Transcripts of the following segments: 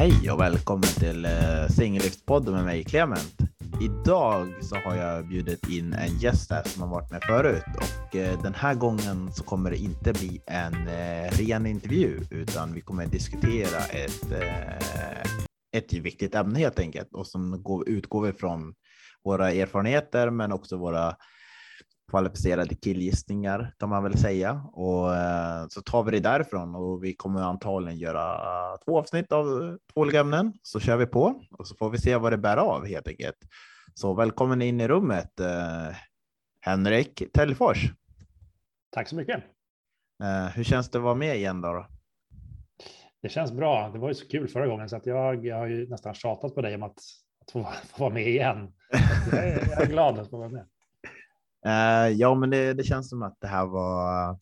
Hej och välkommen till eh, Singellyftspodden med mig Clement. Idag så har jag bjudit in en gäst här som har varit med förut och eh, den här gången så kommer det inte bli en eh, ren intervju utan vi kommer diskutera ett, ett viktigt ämne helt enkelt och som går, utgår ifrån våra erfarenheter men också våra kvalificerade killgissningar kan man väl säga och eh, så tar vi det därifrån och vi kommer antagligen göra två avsnitt av två olika ämnen så kör vi på och så får vi se vad det bär av helt enkelt. Så välkommen in i rummet eh, Henrik Tellfors. Tack så mycket. Eh, hur känns det att vara med igen då? Det känns bra. Det var ju så kul förra gången så att jag, jag har ju nästan tjatat på dig om att, att få, få vara med igen. Jag är, jag är glad att få vara med. Uh, ja, men det, det, känns som att det här var.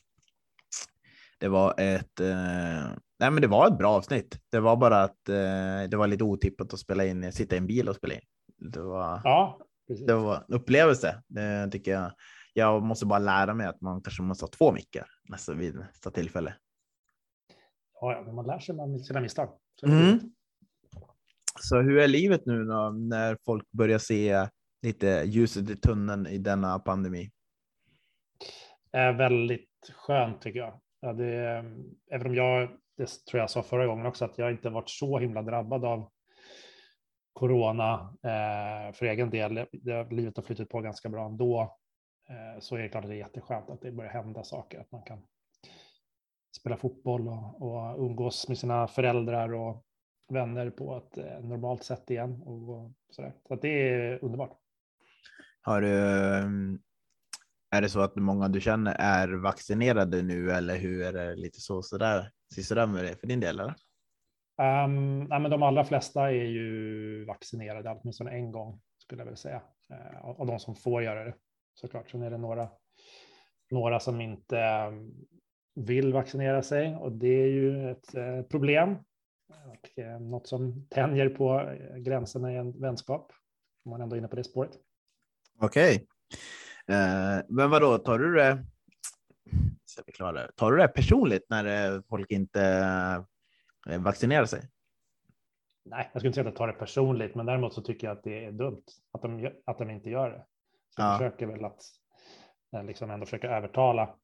Det var ett. Uh, nej, men det var ett bra avsnitt. Det var bara att uh, det var lite otippat att spela in, sitta i en bil och spela in. Det var. Ja, precis. det var en upplevelse. Det tycker jag. Jag måste bara lära mig att man kanske måste ha två mickar nästa vid nästa tillfälle. Ja, men man lär sig man sina misstag. Så, mm. Så hur är livet nu då, när folk börjar se lite ljuset i tunneln i denna pandemi? Är väldigt skönt tycker jag. Ja, det, även om jag, det tror jag sa förra gången också, att jag inte varit så himla drabbad av corona eh, för egen del. Det, livet har flyttat på ganska bra ändå. Eh, så är det klart att det är jätteskönt att det börjar hända saker, att man kan spela fotboll och, och umgås med sina föräldrar och vänner på ett eh, normalt sätt igen. Och, sådär. Så att det är underbart. Har du, eh, är det så att många du känner är vaccinerade nu eller hur är det lite så sådär? Sisådär med det för din del? Eller? Um, nej, men de allra flesta är ju vaccinerade, åtminstone en gång skulle jag vilja säga. Uh, av de som får göra det såklart. Sen är det några, några som inte ehm, vill vaccinera sig och det är ju ett uh, problem. Och, uh, något som tänjer på gränserna i en vänskap. Om man ändå är inne på det spåret. Okej. Okay. Eh, men vad då tar du det? Ska vi klara det? Tar du det personligt när eh, folk inte eh, vaccinerar sig? Nej, jag skulle inte säga att jag tar det personligt, men däremot så tycker jag att det är dumt att de, att de inte gör det. Så jag försöker väl att liksom ändå försöka övertala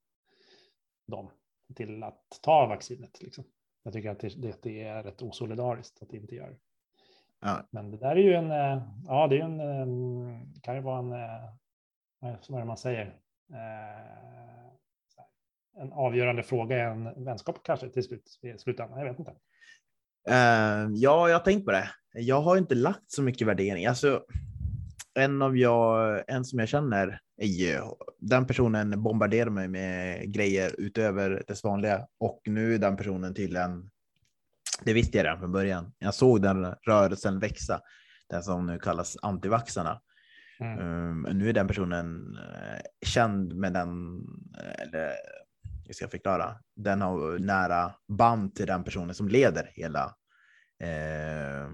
dem till att ta vaccinet. Liksom. Jag tycker att det, det är rätt osolidariskt att inte göra det. Ja. Men det där är ju en, eh, ja det är en, kan ju vara en, eh, vad är det man säger, eh, en avgörande fråga i en vänskap kanske till slut, i slutändan, jag vet inte. Ja, jag har tänkt på det. Jag har inte lagt så mycket värdering. Alltså, en av jag, en som jag känner, är den personen bombarderar mig med grejer utöver det vanliga och nu är den personen tydligen det visste jag redan från början. Jag såg den rörelsen växa, den som nu kallas antivaxarna. Mm. Um, nu är den personen uh, känd med den, eller jag ska förklara, den har nära band till den personen som leder hela uh,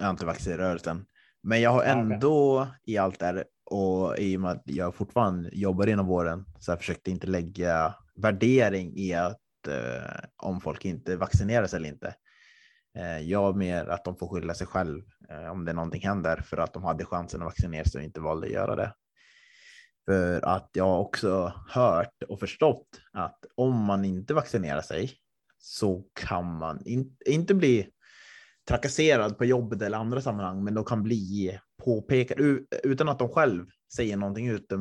antivaxrörelsen. Men jag har ändå okay. i allt det och i och med att jag fortfarande jobbar inom vården så jag försökte inte lägga värdering i att uh, om folk inte vaccinerar sig eller inte. Eh, jag mer att de får skylla sig själv eh, om det någonting händer för att de hade chansen att vaccinera sig och inte valde att göra det. För att jag också hört och förstått att om man inte vaccinerar sig så kan man in, inte bli trakasserad på jobbet eller andra sammanhang, men de kan bli påpekade utan att de själv säger någonting ut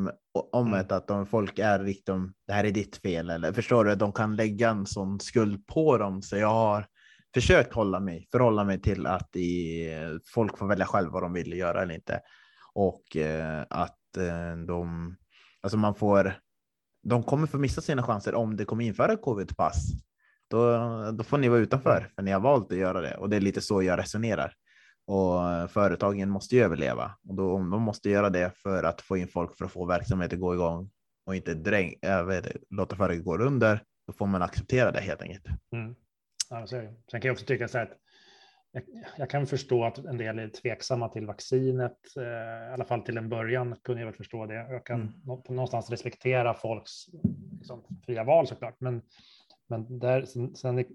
om mm. det, att de, folk är liksom, det här är ditt fel, eller förstår du, de kan lägga en sån skuld på dem. Så jag har försökt hålla mig, förhålla mig till att i, folk får välja själv vad de vill göra eller inte. Och eh, att eh, de, alltså man får, de kommer få missa sina chanser om det kommer införa covidpass. Då, då får ni vara utanför, för ni har valt att göra det. Och det är lite så jag resonerar. Och företagen måste ju överleva. Och då, om de måste göra det för att få in folk för att få verksamheten att gå igång och inte dräng, eh, äh, vet, låta företaget gå under, då får man acceptera det helt enkelt. Mm. Så Sen kan jag också tycka så här att jag, jag, kan förstå att en del är tveksamma till vaccinet, eh, i alla fall till en början kunde jag väl förstå det. Jag kan mm. någonstans respektera folks liksom, fria val såklart, men, men där, sen, sen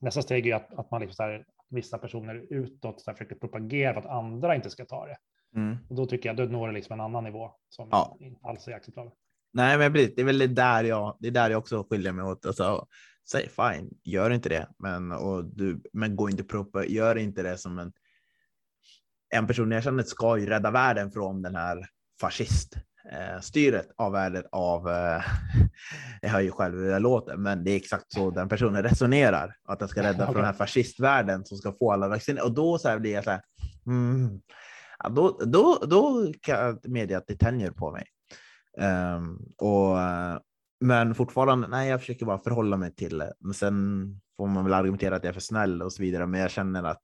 nästa steg är att, att man liksom så här, vissa personer utåt så här, försöker propagera för att andra inte ska ta det. Mm. Och då tycker jag då når det liksom en annan nivå som Ja. inte alls är acceptabel. Nej, men precis, det är väl det där jag, det är där jag också skiljer mig åt. Alltså, säg fine, gör inte det, men, och du, men gå inte propa, gör inte det som en, en person jag känner ska ju rädda världen från den här fascist eh, styret av världen av, eh, jag hör ju själv hur det låter, men det är exakt så den personen resonerar, att den ska rädda från den här fascistvärlden som ska få alla vacciner. Och då så här blir jag så här, mm, då, då, då kan jag medge att det tänjer på mig. Ehm, och, eh, men fortfarande, nej, jag försöker bara förhålla mig till det. Men sen får man väl argumentera att jag är för snäll och så vidare, men jag känner att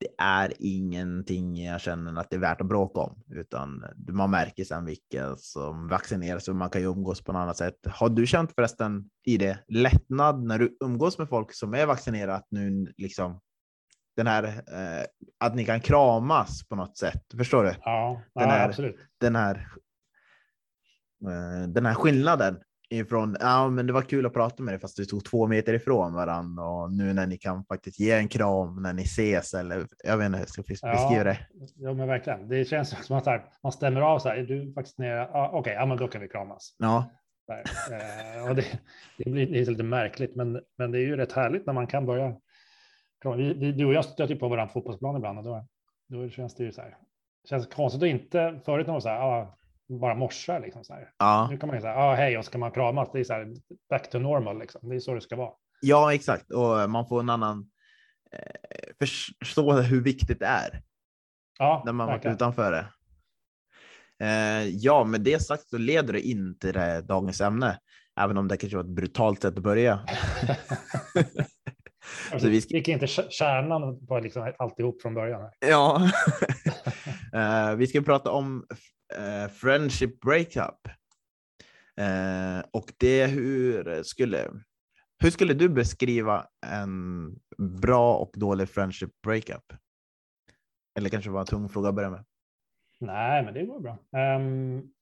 det är ingenting jag känner att det är värt att bråka om, utan man märker sen vilka som vaccineras och man kan ju umgås på något annat sätt. Har du känt förresten i det lättnad när du umgås med folk som är vaccinerat nu, liksom den här eh, att ni kan kramas på något sätt? Förstår du? Ja, Den ja är- absolut. Den här. Eh, den här skillnaden ifrån. Ja, men det var kul att prata med dig fast du stod två meter ifrån varandra och nu när ni kan faktiskt ge en kram när ni ses eller jag vet inte hur jag ska bes- Ja. beskriva det. Ja, men verkligen. Det känns som att här, man stämmer av så här. Är du vaccinerad? Ja, Okej, ja, men då kan vi kramas. Ja. Eh, och det, det blir det är lite märkligt, men, men det är ju rätt härligt när man kan börja. Vi, vi, du och jag stöter på varandra fotbollsplan ibland och då, då känns det ju så här. Det känns konstigt att inte förut när man så här, ah, bara morsar liksom så här. ja, Nu kan man ju säga, ah, hej, och så kan man kramas. Det är så här, back to normal liksom. Det är så det ska vara. ja, exakt. Och man får en annan eh, förstå hur viktigt det är Ja, när man varit verkligen. utanför det. Eh, ja, med det sagt så leder det in till det dagens ämne, även om det kanske var ett brutalt sätt att börja. Alltså, vi ska- gick inte kärnan på liksom alltihop från början. Här. Ja, Eh, vi ska prata om eh, friendship breakup. Eh, och det hur skulle, hur skulle du beskriva en bra och dålig friendship breakup? Eller kanske var en tung fråga att börja med. Nej, men det går bra. Um,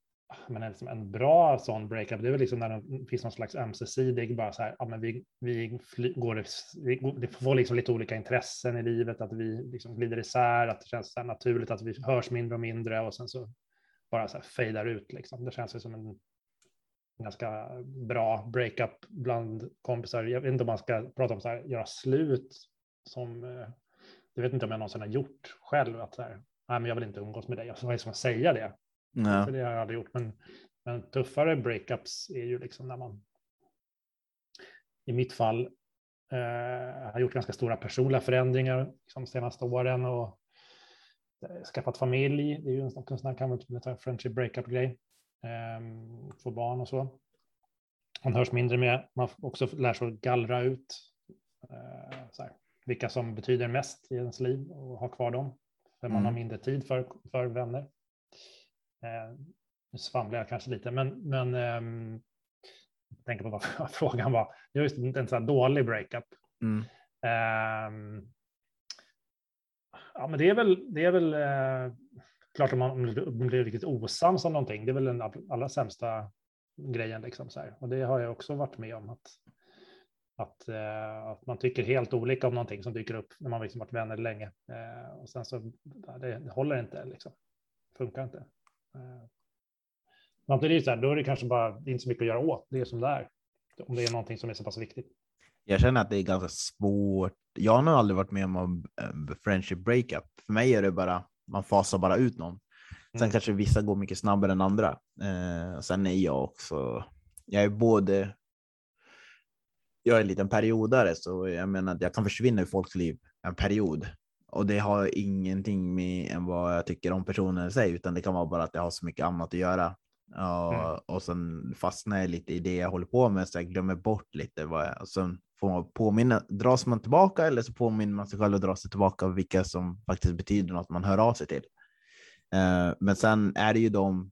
men liksom en bra sån breakup, det är väl liksom när det finns någon slags ömsesidig, bara så här, ja, men vi, vi, fly, går, vi det får liksom lite olika intressen i livet, att vi liksom glider isär, att det känns så här naturligt att vi hörs mindre och mindre och sen så bara så här fejdar ut. Liksom. Det känns ju som en ganska bra breakup bland kompisar. Jag vet inte om man ska prata om så här, göra slut som, eh, jag vet inte om jag någonsin har gjort själv, att så här, nej men jag vill inte umgås med dig. Jag ska liksom säga det, Ja. för det har jag aldrig gjort. Men, men tuffare breakups är ju liksom när man, i mitt fall, eh, har gjort ganska stora personliga förändringar liksom, de senaste åren och skaffat familj. Det är ju sån en sån här kan man typ ta en friendship breakup grej. Eh, få barn och så. Man hörs mindre med. Man också lär sig att gallra ut eh, så här, vilka som betyder mest i ens liv och ha kvar dem. För man Mm. har mindre tid för, för vänner. Eh, nu svamlar jag kanske lite, men, men ehm, jag tänker på vad frågan var. Det är just en, en sån här dålig breakup. Mm. Ehm, ja, men det är väl, det är väl eh, klart om man, blir riktigt osams om någonting. Det är väl den allra sämsta grejen. Liksom, så här. Och det har jag också varit med om. Att, att, eh, att man tycker helt olika om någonting som dyker upp när man liksom varit vänner länge. Eh, och sen så, det, det håller inte, liksom. funkar inte. Eh, Samtidigt är så här, då är det kanske bara det är inte så mycket att göra åt. Det är som det är. Om det är någonting som är så pass viktigt. Jag känner att det är ganska svårt. Jag har nog aldrig varit med om en eh, friendship breakup. För mig är det bara, man fasar bara ut någon. Sen Mm. kanske vissa går mycket snabbare än andra. Eh, sen är jag också, jag är både, jag är en liten periodare så jag menar att jag kan försvinna i folks liv en period. Och det har ingenting med än vad jag tycker om personen i sig, utan det kan vara bara att jag har så mycket annat att göra. Ja, Mm. Och sen fastnar jag lite i det jag håller på med så jag glömmer bort lite vad jag, och sen får man påminna, dras man tillbaka eller så påminner man sig själv och drar sig tillbaka vilka som faktiskt betyder något man hör av sig till. Eh, men sen är det ju de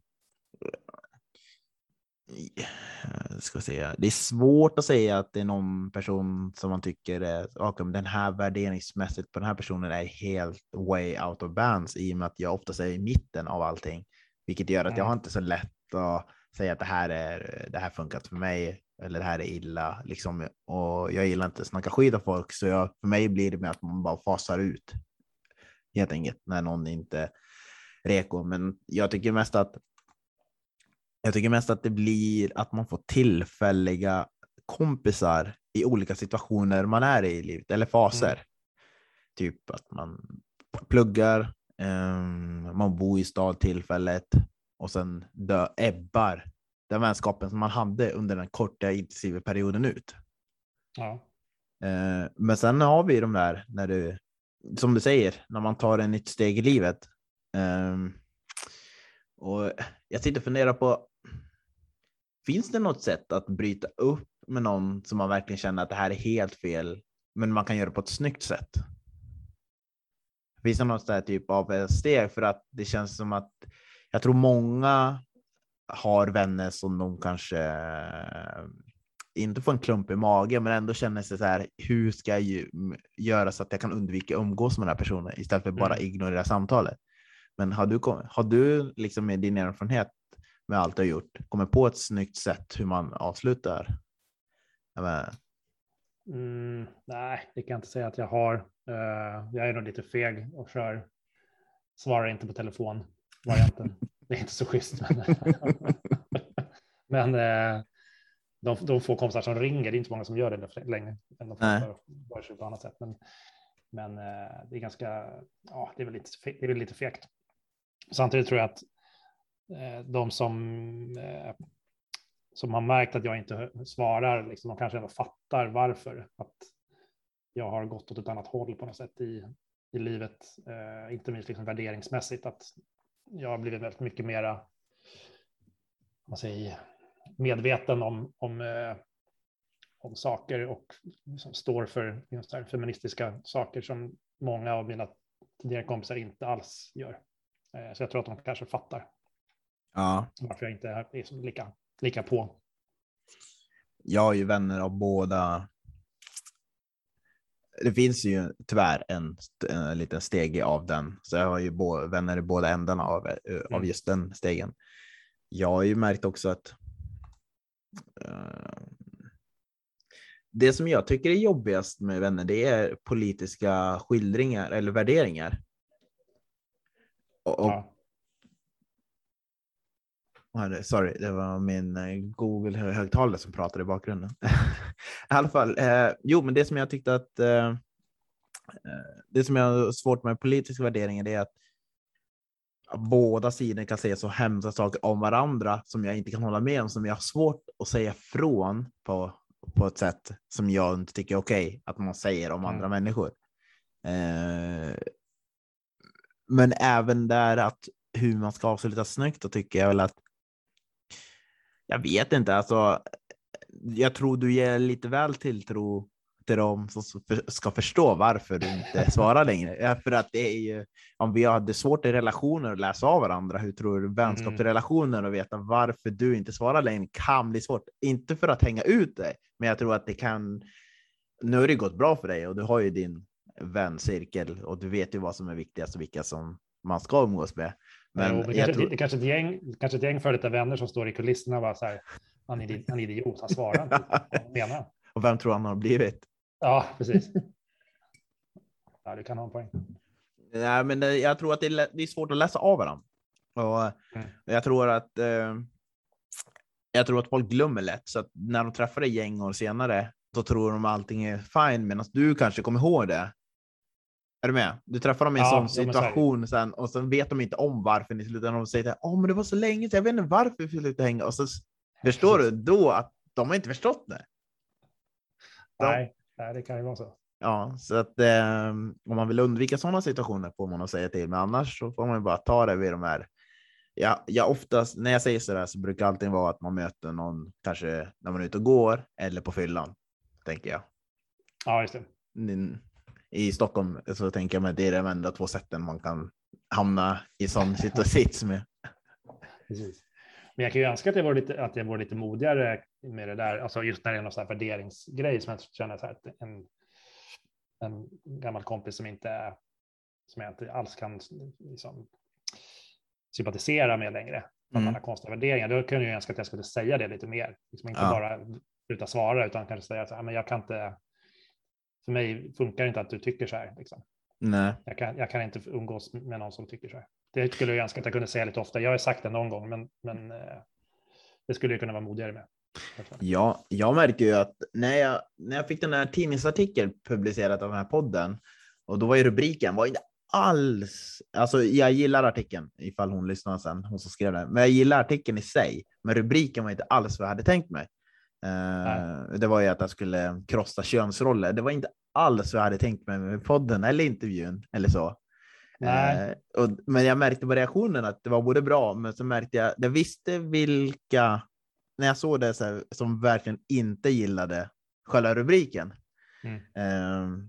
eh, ska säga, det är svårt att säga att det är någon person som man tycker är, okay, men den här värderingsmässigt på den här personen är helt way out of bands i och med att jag oftast är i mitten av allting, vilket gör att jag Mm. har inte så lätt att säga att det här är, det här funkar för mig. eller det här är illa, liksom, och jag gillar inte att snacka skit av folk, så jag, för mig blir det med att man bara fasar ut helt enkelt när någon inte reko. Men jag tycker mest att jag tycker mest att det blir att man får tillfälliga kompisar i olika situationer man är i livet eller faser. Mm. Typ att man pluggar, um, man bor i stad tillfället och sen dö, ebbar den vänskapen som man hade under den korta intensiva perioden ut. Ja. Uh, men sen har vi de där när du, som du säger, när man tar ett nytt steg i livet. Um, och jag sitter och funderar på, finns det något sätt att bryta upp med någon som man verkligen känner att det här är helt fel, men man kan göra det på ett snyggt sätt? Finns det något där typ av steg för att det känns som att jag tror många har vänner som de kanske eh, inte får en klump i magen, men ändå känner sig så här. Hur ska jag göra så att jag kan undvika umgås med den här personen istället för bara mm. ignorera samtalet? Men har du, har du liksom med din erfarenhet med allt du har gjort kommit på ett snyggt sätt hur man avslutar? Mm, nej, det kan jag inte säga att jag har. Uh, jag är nog lite feg och kör. Svarar inte på telefon varianten. det är inte så schysst. Men, men uh, de, de få kompisar som ringer, det är inte många som gör det längre. De bara kör på annat sätt. Men, men uh, det är ganska, ja, det är väl lite, det är väl lite fegt. Samtidigt tror jag att de som som har märkt att jag inte svarar, liksom, de kanske ändå fattar varför. Att jag har gått åt ett annat håll på något sätt i, i livet, eh, inte minst liksom värderingsmässigt. Att jag har blivit väldigt mycket mera man säger, medveten om, om, eh, om saker och liksom står för här, feministiska saker som många av mina tidigare kompisar inte alls gör. Eh, så jag tror att de kanske fattar ja. varför jag inte är lika lika på. Jag har ju vänner av båda. Det finns ju tyvärr en, en liten stege av den, så jag har ju bo, vänner i båda ändarna av, eh, mm. av just den stegen. Jag har ju märkt också att uh, det som jag tycker är jobbigast med vänner, det är politiska skildringar eller värderingar. Och ja. Sorry, det var min eh, Google-högtalare som pratade i bakgrunden. I alla fall, eh, jo, men det som jag tyckte att eh, eh, det som jag har svårt med politiska värderingar är att båda sidor kan säga så hemska saker om varandra som jag inte kan hålla med om, som jag har svårt att säga från på, på ett sätt som jag inte tycker är okej okay, att man säger om mm. andra människor. Eh, men även där att hur man ska avsluta snyggt, då tycker jag väl att jag vet inte, alltså. Jag tror du ger lite väl tilltro till dem som ska förstå varför du inte svarar längre. För att det är ju, om vi hade svårt i relationer att läsa av varandra, hur tror du vänskap mm. och veta varför du inte svarar längre kan bli svårt. Inte för att hänga ut dig, men jag tror att det kan. Nu har det gått bra för dig och du har ju din väncirkel och du vet ju vad som är viktigast och vilka som man ska umgås med. Men jo, det, kanske, tror... det kanske ett gäng, kanske ett gäng för detta vänner som står i kulisserna och bara så här, han är, han är idiot, han svarar inte. och vem tror han har blivit? Ja, precis. Ja, du kan ha en poäng. Nej, men jag tror att det är, det är svårt att läsa av varandra. Och mm. Jag tror att eh, jag tror att folk glömmer lätt, så att när de träffar ett gäng år senare, då tror de allting är fine, medan du kanske kommer ihåg det är du med? Du träffar dem i en ja, sån situation sen och sen vet de inte om varför ni slutade. De säger att oh, men det var så länge sedan, jag vet inte varför vi slutade hänga. Och så förstår du då att de har inte förstått det. De, nej, nej, det kan ju vara så. Ja, så att eh, om man vill undvika sådana situationer får man att säga till, men annars så får man bara ta det vid de här. Ja, jag oftast när jag säger så där så brukar alltid vara att man möter någon, kanske när man är ute och går eller på fyllan, tänker jag. Ja, just det i Stockholm så tänker jag mig det är de enda två sätten man kan hamna i sån sits med. Precis. Men jag kan ju önska att jag var lite, att jag var lite modigare med det där, alltså just när det är någon sån här värderingsgrej som jag känner så här, en, en gammal kompis som inte som jag inte alls kan liksom, sympatisera med längre. Mm. Man har konstiga värderingar. Då kunde jag önska att jag skulle säga det lite mer. Liksom inte ja. bara sluta svara utan kanske säga att jag kan inte. För mig funkar det inte att du tycker så här. Liksom. Nej. Jag kan, jag kan inte umgås med någon som tycker så här. Det skulle jag önska att jag kunde säga lite ofta. Jag har sagt det någon gång, men, men eh, det skulle jag kunna vara modigare med. Ja, jag märker ju att när jag, när jag fick den här tidningsartikeln publicerad av den här podden och då var ju rubriken var inte alls. Alltså, jag gillar artikeln ifall hon lyssnar sen, hon som skrev den, men jag gillar artikeln i sig. Men rubriken var inte alls vad jag hade tänkt mig. Uh, det var ju att jag skulle krossa könsroller. Det var inte alls vad jag hade tänkt mig med podden eller intervjun eller så. Uh, och, men jag märkte på reaktionen att det var både bra, men så märkte jag, jag visste vilka, när jag såg det så här, som verkligen inte gillade själva rubriken. Mm. Uh,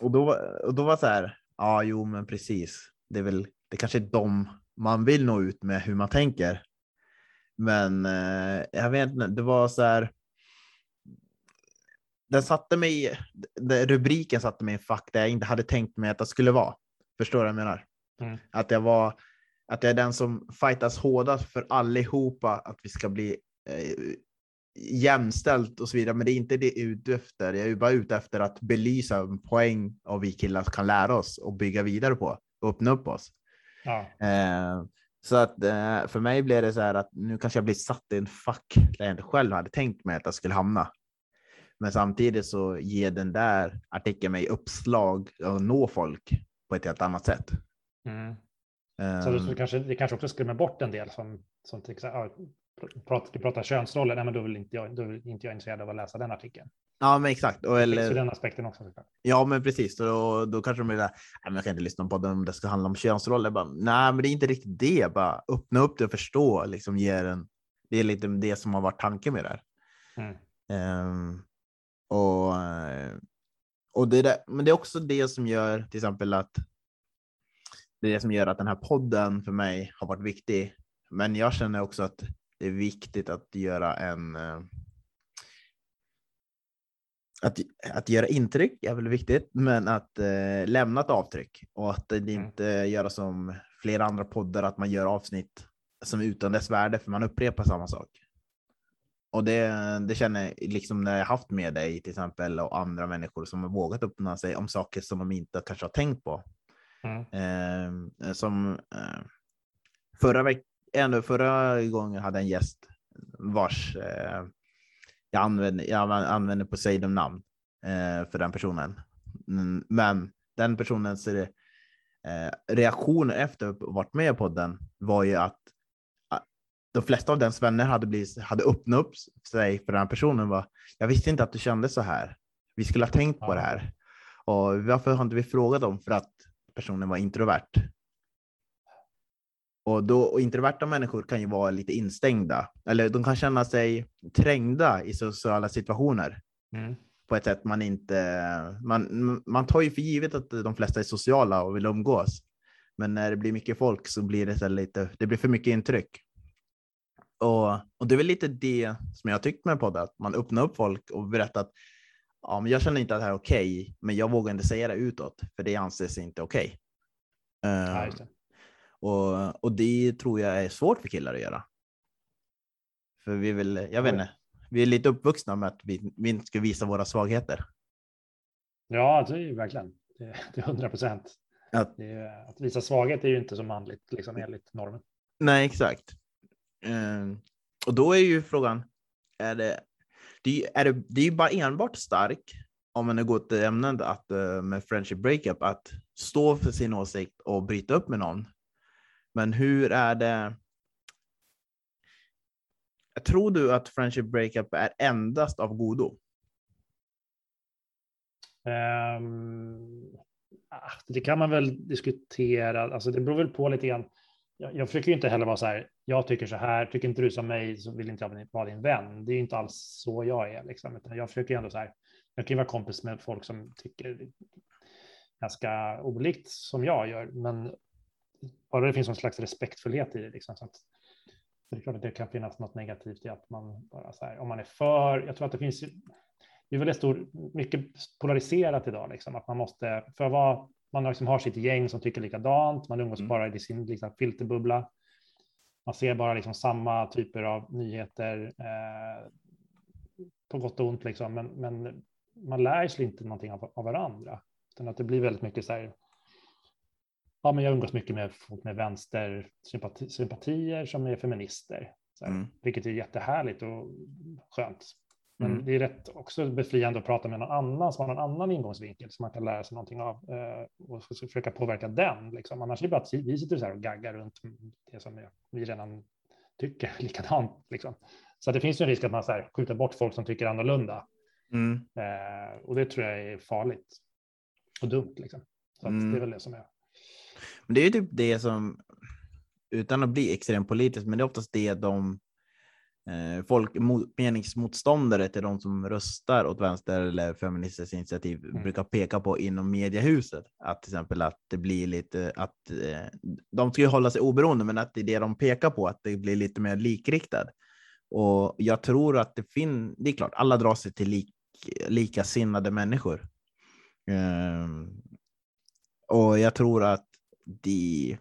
och, då, och då var så här, ja, jo, men precis. Det är väl, det kanske är de man vill nå ut med hur man tänker. Men eh, jag vet inte, det var så här. Den satte mig, rubriken satte mig i en fack där jag inte hade tänkt mig att det skulle vara. Förstår du vad jag menar? Mm. Att jag var, att jag är den som fightas hårdast för allihopa, att vi ska bli eh, jämställt och så vidare. Men det är inte det jag är ute efter. Jag är bara ute efter att belysa en poäng av vi killar kan lära oss och bygga vidare på och öppna upp oss. Ja. Eh, så att eh, för mig blir det så här att nu kanske jag blir satt i en fack där jag inte själv hade tänkt mig att jag skulle hamna. Men samtidigt så ger den där artikeln mig uppslag och nå folk på ett helt annat sätt. Mm. Så um, det kanske, det kanske också skrämmer bort en del som, som till exempel, pratar, du pratar könsroller, nej men då vill inte jag, då vill inte jag intresserad av att läsa den artikeln. Ja, men exakt. Och, eller, så den aspekten också. Ja, men precis. Och då kanske de blir där, nej, men jag kan inte lyssna på den om det ska handla om könsroller. Bara, nej, men det är inte riktigt det. Bara öppna upp det och förstå. Liksom, ge en, det är lite det som har varit tanken med det här. Mm. Um, och, och det där, men det är också det som gör till exempel att det är det som gör att den här podden för mig har varit viktig. Men jag känner också att det är viktigt att göra en eh, att, att göra intryck är väl viktigt, men att eh, lämna ett avtryck och att mm. inte mm. göra som flera andra poddar, att man gör avsnitt som utan dess värde, för man upprepar samma sak. Och det, det känner jag liksom när jag haft med dig till exempel och andra människor som har vågat öppna sig om saker som de inte kanske har tänkt på. Mm. Eh, som eh, förra veckan ändå förra gången hade en gäst vars eh, jag använde, jag använde Poseidon-namn eh, för den personen. Mm, men den personens eh, reaktion efter att varit med på den var ju att de flesta av dens vänner hade, blivit, hade öppnat upp sig för den här personen. Var, jag visste inte att du kände så här. Vi skulle ha tänkt på det här. Och varför har inte vi frågat dem? För att personen var introvert. Och, då, och introverta människor kan ju vara lite instängda, eller de kan känna sig trängda i sociala situationer mm. på ett sätt man inte... Man, man tar ju för givet att de flesta är sociala och vill umgås. Men när det blir mycket folk så blir det så lite, det blir för mycket intryck. Och, och det är väl lite det som jag tyckt med podden, att man öppnar upp folk och berättar att ja, men jag känner inte att det här är okej, okay, men jag vågar inte säga det utåt, för det anses inte okej. Okay. Uh, ja, och, och det tror jag är svårt för killar att göra. För vi vill, jag vet inte, vi är lite uppvuxna med att vi, vi inte ska visa våra svagheter. Ja, det är ju verkligen. Det är hundra procent. Att, att visa svaghet är ju inte så manligt, liksom enligt normen. Nej, exakt. Um, och då är ju frågan, är det, det är, det, det är ju bara enbart stark om man går till ämnet att, uh, med friendship breakup, att stå för sin åsikt och bryta upp med någon. Men hur är det? Tror du att friendship breakup är endast av godo? Um, det kan man väl diskutera. Alltså det beror väl på lite grann. Jag, jag försöker inte heller vara så här. Jag tycker så här. Tycker inte du som mig så vill inte jag vara din vän. Det är inte alls så jag är. Liksom. Jag försöker ändå så här. Jag kan vara kompis med folk som tycker ganska olikt som jag gör. Men bara det finns någon slags respektfullhet i det. Liksom, så att, det är klart att det kan finnas något negativt i att man bara så här, om man är för, jag tror att det finns, det är väldigt stor, mycket polariserat idag, liksom, att man måste, för att vara, man liksom har sitt gäng som tycker likadant, man umgås mm. bara i sin liksom, filterbubbla. Man ser bara liksom samma typer av nyheter. Eh, på gott och ont liksom, men, men man lär sig inte någonting av, av varandra. Utan att det blir väldigt mycket så här, ja men jag umgås mycket med folk med vänstersympatier som är feminister. Här, mm. Vilket är jättehärligt och skönt. Men mm. det är rätt också befriande att prata med någon annan som har någon annan ingångsvinkel som man kan lära sig någonting av eh, och försöka påverka den. Liksom. Annars är det bara att vi sitter så här och gaggar runt det som vi redan tycker likadant. Liksom. Så det finns ju en risk att man så här, skjuter bort folk som tycker annorlunda. Mm. Eh, och det tror jag är farligt och dumt. Liksom. Så mm. det är väl det som är. Men det är ju typ det som, utan att bli extremt politiskt, men det är oftast det de eh, folk, meningsmotståndare till de som röstar åt vänster eller feministiskt initiativ mm. brukar peka på inom mediehuset. Att till exempel att det blir lite att eh, de ska ju hålla sig oberoende, men att det är det de pekar på, att det blir lite mer likriktad. Och jag tror att det finns, det är klart, alla drar sig till lik, likasinnade människor. Um, och jag tror att de,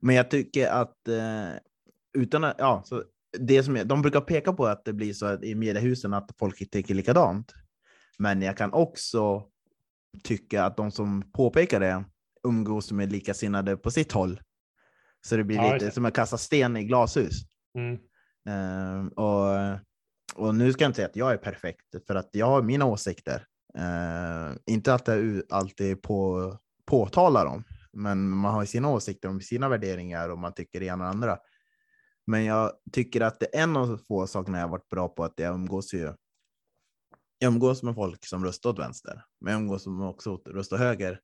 men jag tycker att uh, utan att, ja, så det som är, de brukar peka på att det blir så i mediehusen att folk tycker likadant. Men jag kan också tycka att de som påpekar det umgås med likasinnade på sitt håll. Så det blir ja, lite som att kasta sten i glashus. Mm. Uh, och, och nu ska jag inte säga att jag är perfekt, för att jag har mina åsikter. Uh, inte att jag alltid på, påtalar dem, men man har sina åsikter om sina värderingar och man tycker det ena och andra. Men jag tycker att det är en av få sakerna jag varit bra på att jag umgås ju. Jag umgås med folk som röstar åt vänster, men jag umgås också åt röstar höger.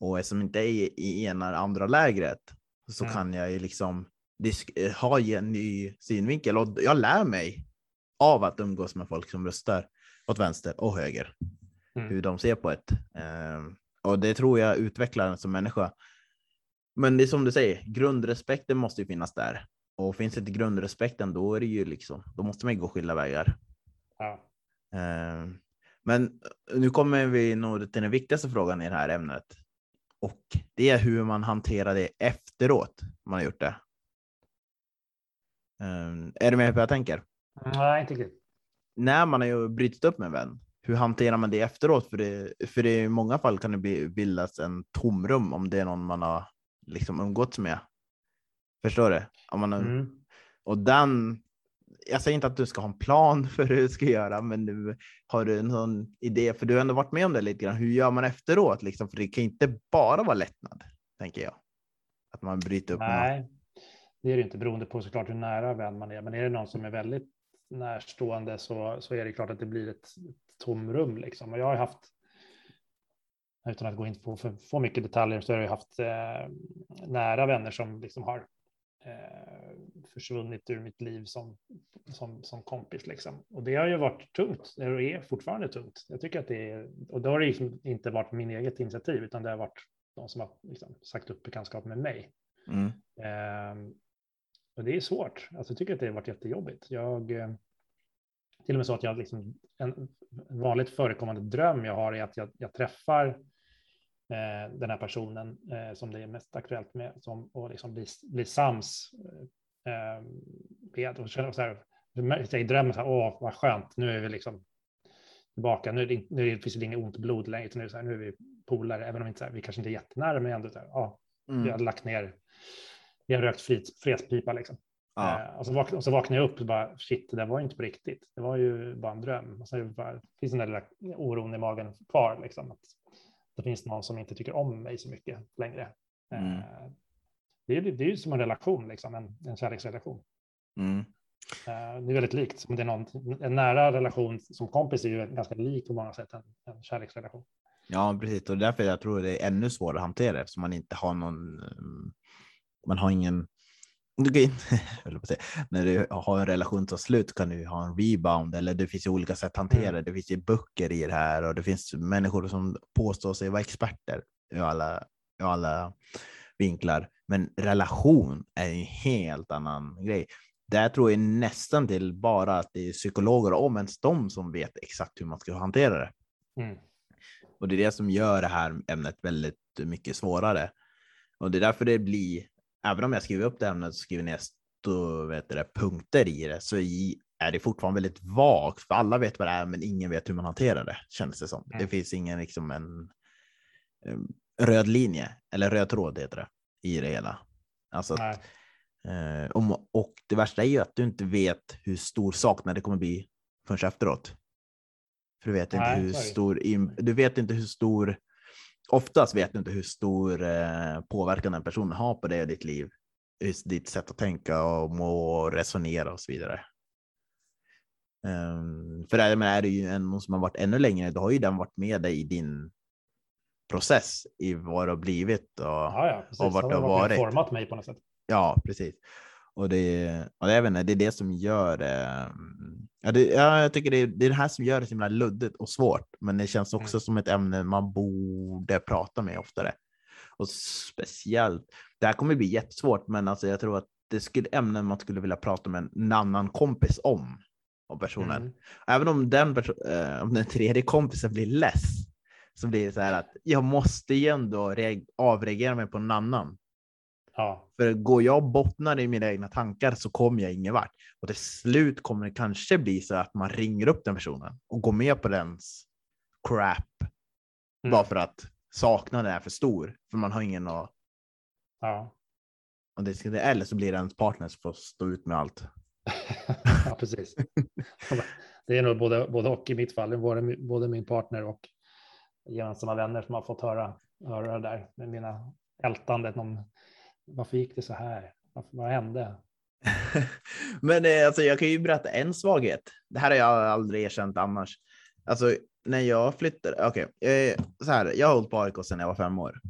Och eftersom inte är i, i ena eller andra lägret så mm. kan jag ju liksom ha en ny synvinkel och jag lär mig av att umgås med folk som röstar åt vänster och höger. Mm. Hur de ser på ett. Um, och det tror jag utvecklar en som människa. Men det är som du säger, grundrespekten måste ju finnas där. Och finns inte grundrespekten, då är det ju liksom, då måste man ju gå skilda vägar. Ja. Uh, men nu kommer vi nog till den viktigaste frågan i det här ämnet. Och det är hur man hanterar det efteråt man har gjort det. Um, är du med på vad jag tänker? Nej, inte riktigt. När man har ju brutit upp med en vän, hur hanterar man det efteråt? För, det, för det, i många fall kan det bildas en tomrum om det är någon man har liksom umgåtts med. Förstår du? Om man, mm. Och den, jag säger inte att du ska ha en plan för hur du ska göra, men du, har du någon idé? För du har ändå varit med om det lite grann. Hur gör man efteråt? Liksom? För det kan inte bara vara lättnad, tänker jag. Att man bryter upp. Nej, det är det inte beroende på såklart hur nära vän man är. Men är det någon som är väldigt närstående så, så är det klart att det blir ett tomrum. Liksom. Och jag har haft, utan att gå in på för, för mycket detaljer, så har jag haft eh, nära vänner som liksom har eh, försvunnit ur mitt liv som, som, som kompis. Liksom. Och det har ju varit tungt, det är fortfarande tungt. Jag tycker att det är, och då har det liksom inte varit min eget initiativ, utan det har varit de som har liksom sagt upp bekantskap med mig. Mm. Eh, och det är svårt. Alltså, jag tycker att det har varit jättejobbigt. Jag, eh, till och med så att jag liksom, en vanligt förekommande dröm jag har är att jag, jag träffar eh, den här personen eh, som det är mest aktuellt med som, och liksom blir, blir sams eh, med. Och så här, I drömmen, så här, åh vad skönt, nu är vi liksom tillbaka. Nu, är det, nu finns det inget ont blod längre, utan nu, så här, nu är vi polare, även om inte, så här, vi kanske inte är jättenära, men ändå så här, ja, mm. vi har lagt ner jag har rökt fredspipa liksom. Ja. Eh, och, så vaknade, och så vaknade jag upp och bara shit, det där var inte på riktigt. Det var ju bara en dröm. Och så bara, finns den där lilla oron i magen kvar liksom. Att det finns någon som inte tycker om mig så mycket längre. Eh, mm. det, är, det är ju som en relation, liksom, en, en kärleksrelation. Mm. Eh, det är väldigt likt, men det är någon, en nära relation som kompis är ju ganska lik på många sätt en, en kärleksrelation. Ja, precis. Och därför jag tror det är ännu svårare att hantera eftersom man inte har någon man har ingen när du har en relation som slut kan du ha en rebound eller det finns ju olika sätt att hantera mm. det. Det finns ju böcker i det här och det finns människor som påstår sig vara experter i alla, i alla vinklar. Men relation är en helt annan grej. Där tror jag nästan till bara att det är psykologer, om ens de som vet exakt hur man ska hantera det. Mm. Och det är det som gör det här ämnet väldigt mycket svårare. Och det är därför det blir även om jag skriver upp det ämnet och skriver ner stå, vet det, punkter i det, så är det fortfarande väldigt vagt, för alla vet vad det är, men ingen vet hur man hanterar det, känns det som. Mm. Det finns ingen liksom en um, röd linje, eller röd tråd heter det, i det hela. Alltså att, uh, om, och det värsta är ju att du inte vet hur stor saknad det kommer bli förrän efteråt. För du vet inte Nej, hur stor, du vet inte hur stor, oftast vet du inte hur stor eh, påverkan den personen har på dig och ditt liv, ditt sätt att tänka och må och resonera och så vidare. Um, för är, men är det ju en som har varit ännu längre, då har ju den varit med dig i din process i vad det har blivit och, ja, ja, precis. och vart det har varit. format mig på något sätt. Ja, precis. Och det, och det, inte, det är det som gör det. Ja, det, ja, jag tycker det är, det är det här som gör det så himla luddigt och svårt, men det känns också mm. som ett ämne man borde prata med oftare. Och speciellt, det här kommer bli jättesvårt, men alltså jag tror att det skulle ämnen man skulle vilja prata med en annan kompis om. Om personen. Mm. Även om den, äh, om den tredje kompisen blir less, så blir det så här att jag måste ju ändå avreagera mig på en annan. Ja. För går jag och bottnar i mina egna tankar så kommer jag ingen vart. Och till slut kommer det kanske bli så att man ringer upp den personen och går med på dens crap. Mm. Bara för att saknaden är för stor. För man har ingen att... Ja. Och det, eller så blir det ens partner som får stå ut med allt. ja, precis. Det är nog både, både och i mitt fall. Både, både min partner och gemensamma vänner som har fått höra, höra det där med mina ältandet om varför gick det så här? Varför, vad hände? Men eh, alltså, jag kan ju berätta en svaghet. Det här har jag aldrig erkänt annars. Alltså, när jag flyttade, okej, okay, eh, så här, jag har hållit på AIK sedan jag var fem år.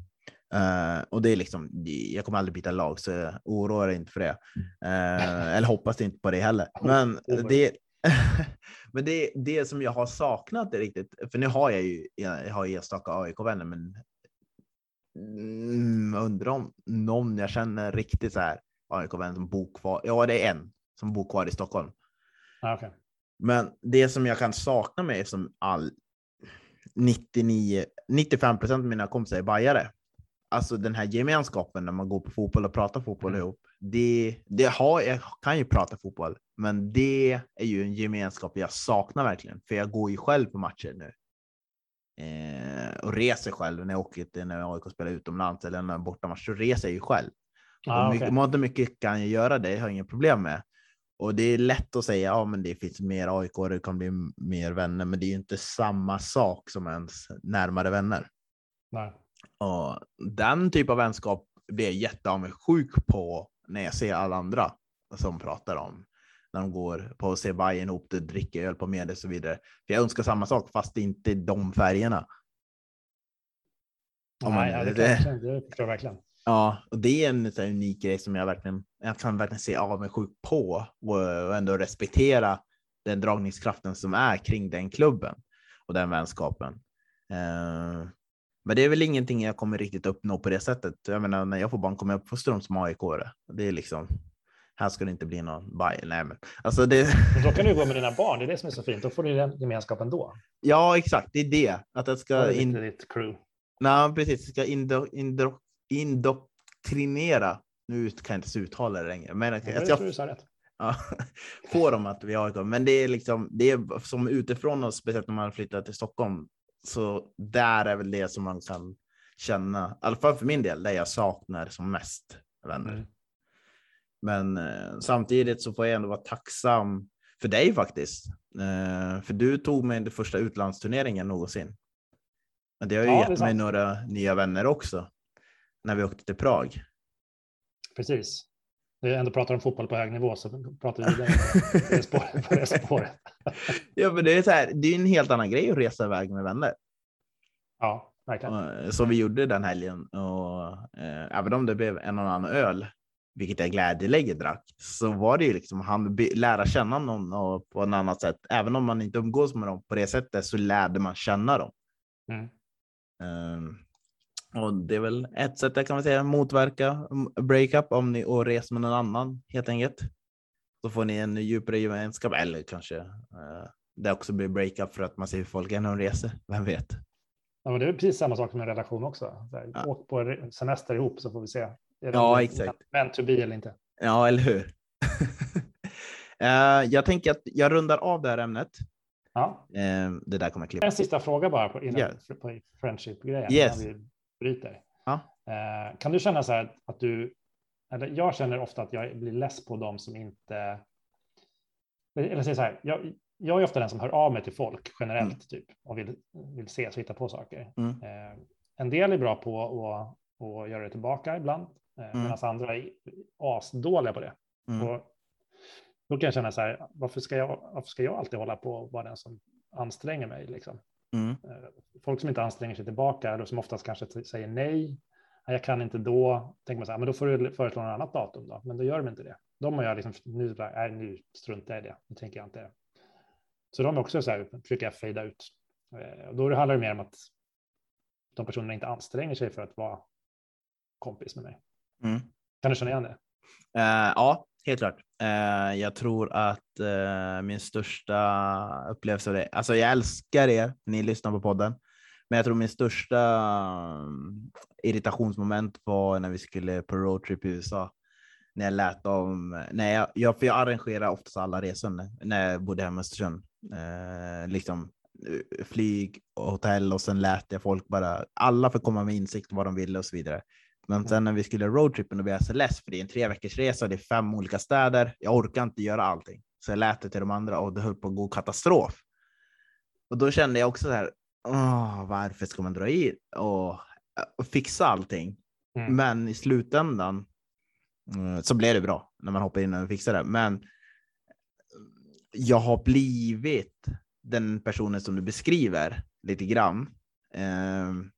Uh, och det är liksom, jag kommer aldrig byta lag, så oroa dig inte för det. Uh, eller hoppas inte på det heller. Men det, men det, det som jag har saknat är riktigt, för nu har jag ju, jag har enstaka AIK-vänner, men Mm, undrar om någon jag känner riktigt så här AIK-vän som bor kvar. Ja, det är en som bor kvar i Stockholm. Ah, okay. Men det som jag kan sakna med som all 99, 95 procent av mina kompisar är bajare. Alltså den här gemenskapen när man går på fotboll och pratar fotboll mm. ihop. Det, det har, jag kan ju prata fotboll, men det är ju en gemenskap jag saknar verkligen. För jag går ju själv på matcher nu eh, och reser själv när jag åker när AIK spelar utomlands eller när bortamatch så reser jag ju själv. Ah, och mycket, okay. Mångt mycket kan jag göra det, jag har inga problem med. Och det är lätt att säga, ja men det finns mer AIK, det kan bli mer vänner, men det är ju inte samma sak som ens närmare vänner. Nej. Och den typ av vänskap blir jag jätteavundsjuk på när jag ser alla andra som pratar om när de går på att se Bayern ihop, dricker öl på med och så vidare. För jag önskar samma sak, fast inte de färgerna. Nej, man, ja, det, det, det förstår jag verkligen. Ja, och det är en så unik grej som jag verkligen jag kan verkligen se avundsjuk på och ändå respektera den dragningskraften som är kring den klubben och den vänskapen. Uh, men det är väl ingenting jag kommer riktigt uppnå på det sättet. Jag menar, när jag får barn kommer jag uppfostra dem som aik -are. Det är liksom här ska det inte bli någon baj. Nej, men, alltså det... men då kan du gå med dina barn, det är det som är så fint. Då får du den gemenskapen då. Ja, exakt. Det är det. Att det ska... Det in... ditt crew. Nej, precis. Det ska indo... Indo... indoktrinera. Nu kan jag inte uttala det längre. Men jag, jag, jag, jag rätt. Ja, få dem att vi har Men det är liksom, det är som utifrån och speciellt när man flyttar till Stockholm. Så där är väl det som man kan känna, i alla fall för min del, det jag saknar som mest vänner. Mm. Men eh, samtidigt så får jag ändå vara tacksam för dig faktiskt. Eh, för du tog mig den första utlandsturneringen någonsin. Men det har ju ja, gett mig några nya vänner också. När vi åkte till Prag. Precis. Vi ändå pratar om fotboll på hög nivå så pratar vi på det spåret. På det spåret. ja, men det är så här, det är en helt annan grej att resa iväg med vänner. Ja, verkligen. Eh, så vi gjorde den helgen och eh, även om det blev en och annan öl vilket jag glädjeläget drack, så var det ju liksom han lära känna någon på ett annat sätt. Även om man inte umgås med dem på det sättet så lärde man känna dem. Mm. Um, och det är väl ett sätt jag kan man säga motverka breakup om ni och reser med någon annan helt enkelt. Så får ni en djupare gemenskap eller kanske uh, det också blir breakup för att man ser hur folk är när de reser. Vem vet? Ja, men det är precis samma sak med en relation också. Här, ja. Åk på semester ihop så får vi se ja, exakt. Men to be eller inte. Ja, eller hur? Uh, jag tänker att jag rundar av det här ämnet. Ja. Uh, det där kommer jag klippa. En sista fråga bara på, innan, Yeah. på friendship-grejen. Yes. vi bryter. Ja. Eh, kan du känna så här att du, eller jag känner ofta att jag blir less på dem som inte, eller säger så här, jag, jag är ofta den som hör av mig till folk generellt Mm. typ och vill, vill se och hitta på saker. Mm. En del är bra på att, att göra det tillbaka ibland, Mm. medan andra är asdåliga på det. Mm. Och då kan jag känna så här, varför ska jag, varför ska jag alltid hålla på och vara den som anstränger mig? Liksom? Mm. Eh, Folk som inte anstränger sig tillbaka, eller som oftast kanske säger nej, "Nej, jag kan inte då, tänker man så här, men då får du föreslå något annat datum då, men då gör de inte det. De har jag liksom, nu, nej, nu struntar jag i det, nu tänker jag inte. Så de är också så här, försöker jag fejda ut. Eh, Och då handlar det mer om att de personerna inte anstränger sig för att vara kompis med mig. Mm. Kan du känna igen det? Eh, ja, helt klart. Eh, jag tror att eh, min största upplevelse av det, alltså jag älskar er, ni lyssnar på podden, men jag tror min största mm, irritationsmoment var när vi skulle på roadtrip i USA. När jag lät dem, när jag, jag, för jag arrangerar oftast alla resor när jag bodde hemma i Östersund. Liksom flyg hotell och sen lät jag folk bara, alla får komma med insikt vad de ville och så vidare. Men sen när vi skulle roadtrippen och vi är så less för det är en tre veckors resa, det är fem olika städer. Jag orkar inte göra allting. Så jag lät det till de andra och det höll på att gå katastrof. Och då kände jag också så här, Åh, varför ska man dra i och, och fixa allting? Mm. Men i slutändan mm, så blev det bra när man hoppar in och fixar det. Men jag har blivit den personen som du beskriver lite grann. Ehm,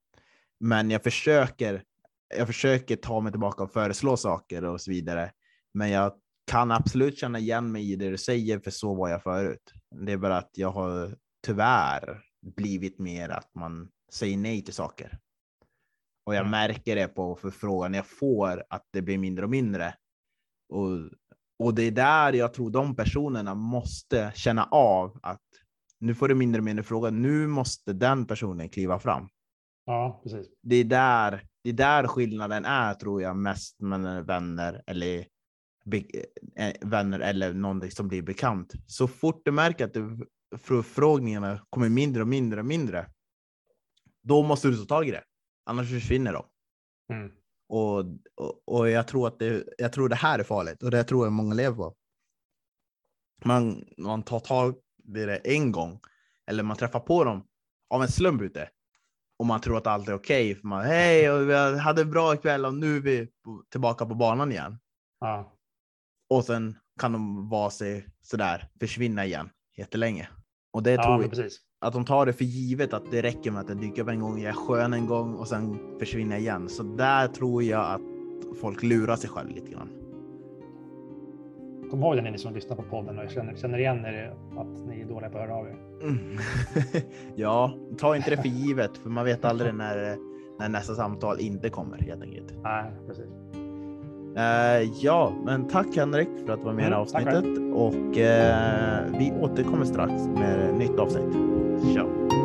men jag försöker, jag försöker ta mig tillbaka och föreslå saker och så vidare. Men jag kan absolut känna igen mig i det du säger, för så var jag förut. Det är bara att jag har tyvärr blivit mer att man säger nej till saker. Och jag Mm. märker det på förfrågan jag får att det blir mindre och mindre. Och, och det är där jag tror de personerna måste känna av att nu får du mindre och mindre frågor. Nu måste den personen kliva fram. Ja, precis. Det är där, det är där skillnaden är tror jag mest mellan vänner eller be, eh, vänner eller någon som blir bekant. Så fort du märker att du, förfrågningarna kommer mindre och mindre och mindre. Då måste du ta tag i det. Annars försvinner de. Mm. Och, och, och jag, tror att det, jag tror det här är farligt och det tror jag många lever på. Man, man tar tag i det en gång eller man träffar på dem av en slump ute och man tror att allt är okej. för man hej, och vi hade en bra kväll och nu är vi tillbaka på banan igen. Ja. Och sen kan de vara sig sådär, försvinna igen jättelänge. Och det ja, tror men jag, att de tar det för givet att det räcker med att jag dyker upp en gång, jag är skön en gång och sen försvinner igen. Så där tror jag att folk lurar sig själv lite grann. Kom ihåg det ni som lyssnar på podden och känner, känner igen er att ni är dåliga på att höra av er. Mm. ja, ta inte det för givet, för man vet aldrig när, när nästa samtal inte kommer helt enkelt. Nej, precis. Eh, ja, men tack Henrik för att du var med i Mm, avsnittet och eh, vi återkommer strax med ett nytt avsnitt. Ciao!